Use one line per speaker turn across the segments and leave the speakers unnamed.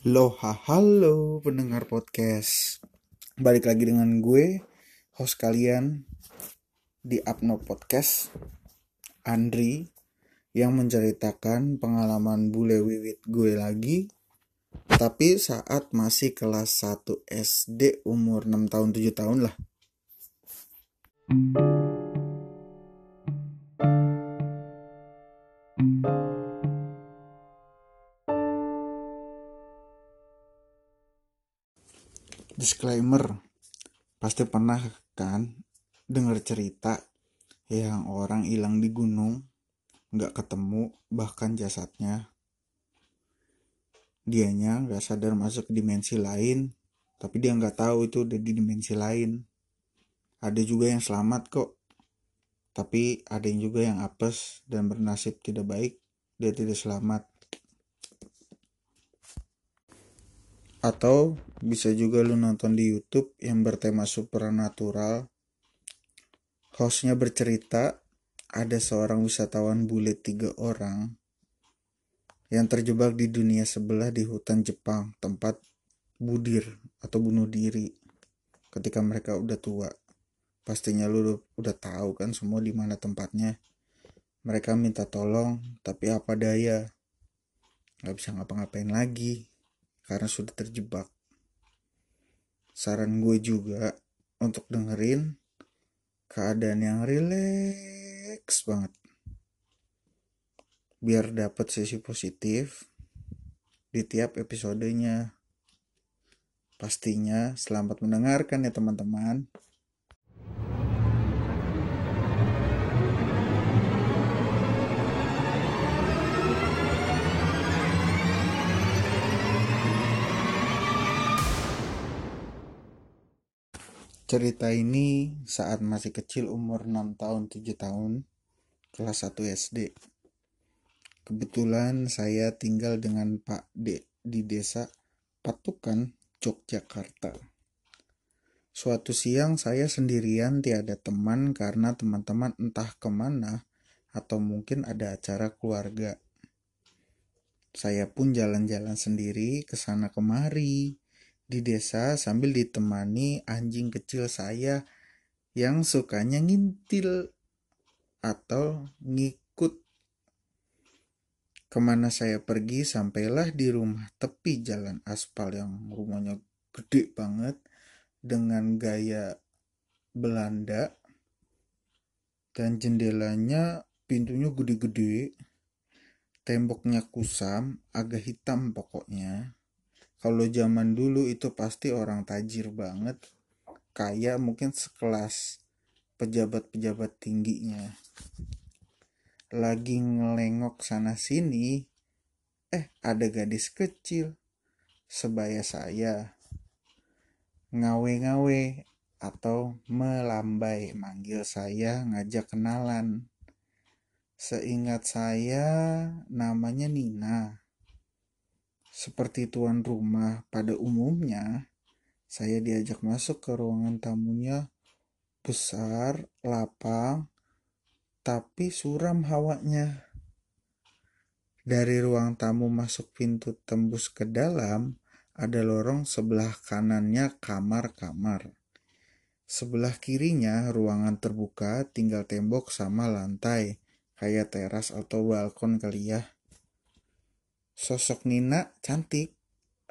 Loha halo pendengar podcast. Balik lagi dengan gue Host kalian Di Upno Podcast Andri Yang menceritakan pengalaman bule wiwit gue lagi Tapi saat masih kelas 1 SD umur 6 tahun 7 tahun lah Disclaimer, pasti pernah kan dengar cerita yang orang hilang di gunung, nggak ketemu bahkan jasadnya. Dianya nggak sadar masuk dimensi lain, tapi dia nggak tahu itu udah di dimensi lain. Ada juga yang selamat kok, tapi ada yang juga yang apes dan bernasib tidak baik, dia tidak selamat. Atau bisa juga lu nonton di YouTube yang bertema supernatural. Hostnya bercerita ada seorang wisatawan bule tiga orang yang terjebak di dunia sebelah di hutan Jepang, tempat budir atau bunuh diri ketika mereka udah tua. Pastinya lu udah tahu kan semua di mana tempatnya. Mereka minta tolong, tapi apa daya? Gak bisa ngapa-ngapain lagi karena sudah terjebak. Saran gue juga untuk dengerin keadaan yang rileks banget. Biar dapat sisi positif di tiap episodenya. Pastinya selamat mendengarkan ya teman-teman. Cerita ini saat masih kecil umur 6 tahun 7 tahun kelas 1 SD. Kebetulan saya tinggal dengan Pak D di desa Patukan, Yogyakarta. Suatu siang saya sendirian tiada teman karena teman-teman entah ke mana atau mungkin ada acara keluarga. Saya pun jalan-jalan sendiri ke sana kemari di desa sambil ditemani anjing kecil saya yang sukanya ngintil atau ngikut. Ke mana saya pergi sampailah di rumah tepi jalan aspal yang rumahnya gede banget dengan gaya Belanda. Dan jendelanya pintunya gede-gede temboknya kusam agak hitam pokoknya kalau zaman dulu itu pasti orang tajir banget kaya mungkin sekelas pejabat-pejabat tingginya. Lagi ngelengok sana sini eh ada gadis kecil sebaya saya ngawe-ngawe atau melambai manggil saya ngajak kenalan. Seingat saya namanya Nina seperti tuan rumah pada umumnya, saya diajak masuk ke ruangan tamunya besar, lapang, tapi suram hawanya. Dari ruang tamu masuk pintu tembus ke dalam, ada lorong sebelah kanannya kamar-kamar. Sebelah kirinya ruangan terbuka, tinggal tembok sama lantai, kayak teras atau balkon kali ya. Sosok Nina cantik,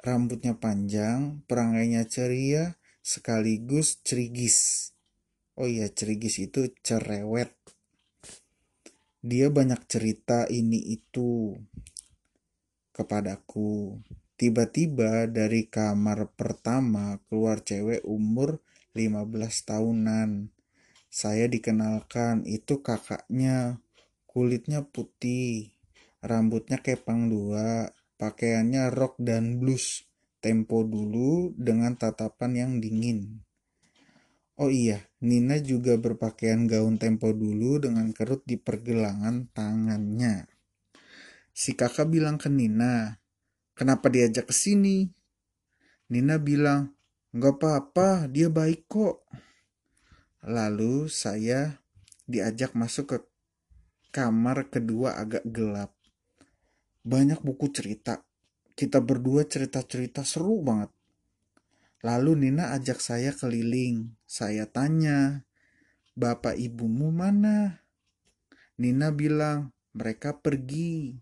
rambutnya panjang, perangainya ceria, sekaligus cerigis. Oh iya, cerigis itu cerewet. Dia banyak cerita ini itu kepadaku. Tiba-tiba dari kamar pertama keluar cewek umur 15 tahunan. Saya dikenalkan itu kakaknya, kulitnya putih, rambutnya kepang dua, pakaiannya rock dan blues, tempo dulu dengan tatapan yang dingin. Oh iya, Nina juga berpakaian gaun tempo dulu dengan kerut di pergelangan tangannya. Si kakak bilang ke Nina, kenapa diajak ke sini? Nina bilang, nggak apa-apa, dia baik kok. Lalu saya diajak masuk ke kamar kedua agak gelap banyak buku cerita kita berdua cerita-cerita seru banget. Lalu Nina ajak saya keliling. Saya tanya, Bapak ibumu mana? Nina bilang, mereka pergi.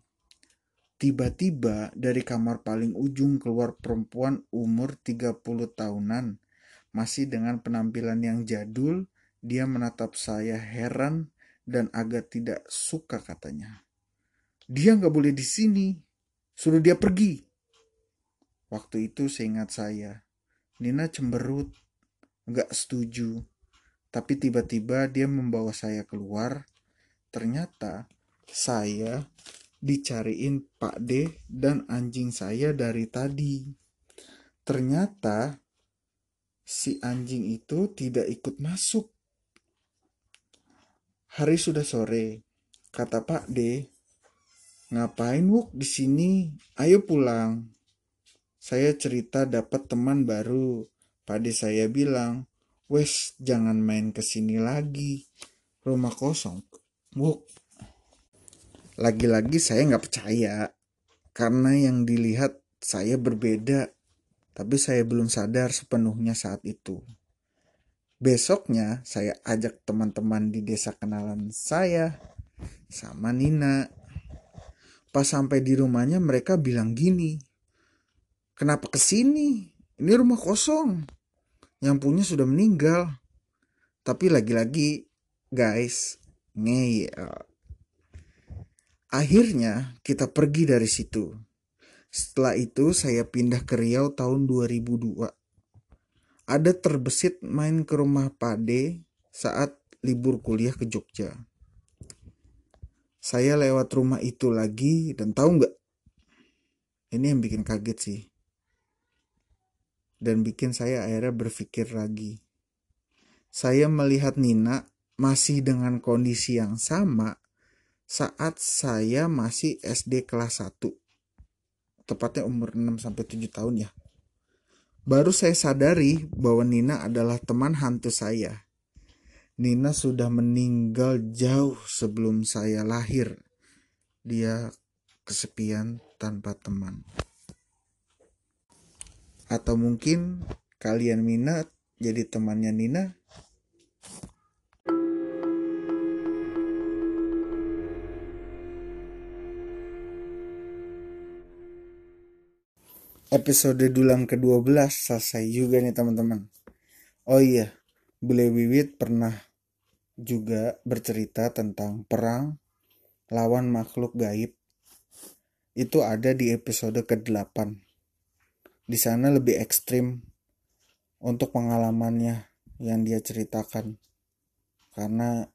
Tiba-tiba dari kamar paling ujung keluar perempuan umur 30 tahunan. Masih dengan penampilan yang jadul, dia menatap saya heran dan agak tidak suka katanya. Dia nggak boleh di sini. Suruh dia pergi. Waktu itu seingat saya, Nina cemberut, nggak setuju. Tapi tiba-tiba dia membawa saya keluar. Ternyata saya dicariin Pak D dan anjing saya dari tadi. Ternyata si anjing itu tidak ikut masuk. Hari sudah sore, kata Pak D, Ngapain Wuk di sini? Ayo pulang. Saya cerita dapat teman baru. Pade saya bilang, wes jangan main ke sini lagi. Rumah kosong. Wuk. Lagi-lagi saya nggak percaya. Karena yang dilihat saya berbeda. Tapi saya belum sadar sepenuhnya saat itu. Besoknya saya ajak teman-teman di desa kenalan saya sama Nina Pas sampai di rumahnya mereka bilang gini, kenapa ke sini? Ini rumah kosong. Yang punya sudah meninggal. Tapi lagi-lagi guys, ngeyel. Akhirnya kita pergi dari situ. Setelah itu saya pindah ke Riau tahun 2002. Ada terbesit main ke rumah Pade saat libur kuliah ke Jogja saya lewat rumah itu lagi dan tahu nggak? Ini yang bikin kaget sih. Dan bikin saya akhirnya berpikir lagi. Saya melihat Nina masih dengan kondisi yang sama saat saya masih SD kelas 1 tepatnya umur 6 sampai 7 tahun ya. Baru saya sadari bahwa Nina adalah teman hantu saya Nina sudah meninggal jauh sebelum saya lahir. Dia kesepian tanpa teman. Atau mungkin kalian minat jadi temannya Nina? Episode dulang ke-12 selesai juga nih teman-teman. Oh iya, Bule Wiwit pernah juga bercerita tentang perang lawan makhluk gaib. Itu ada di episode ke-8. Di sana lebih ekstrim untuk pengalamannya yang dia ceritakan. Karena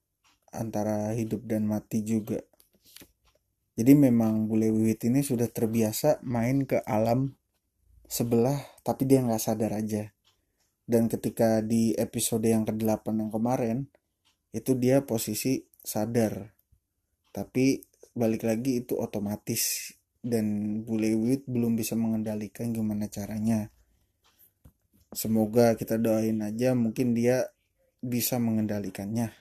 antara hidup dan mati juga. Jadi memang bule wiwit ini sudah terbiasa main ke alam sebelah tapi dia nggak sadar aja. Dan ketika di episode yang ke-8 yang kemarin, itu dia posisi sadar. Tapi balik lagi itu otomatis. Dan bule wit belum bisa mengendalikan gimana caranya. Semoga kita doain aja mungkin dia bisa mengendalikannya.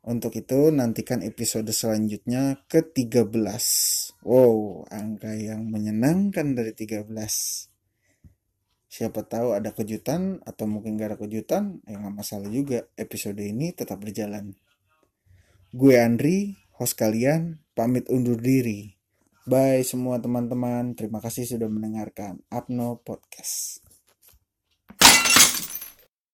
Untuk itu nantikan episode selanjutnya ke 13 wow angka yang menyenangkan dari 13 siapa tahu ada kejutan atau mungkin gak ada kejutan ya nggak masalah juga. Episode ini tetap berjalan. Gue Andri host kalian pamit undur diri. Bye semua teman-teman. Terima kasih sudah mendengarkan Apno Podcast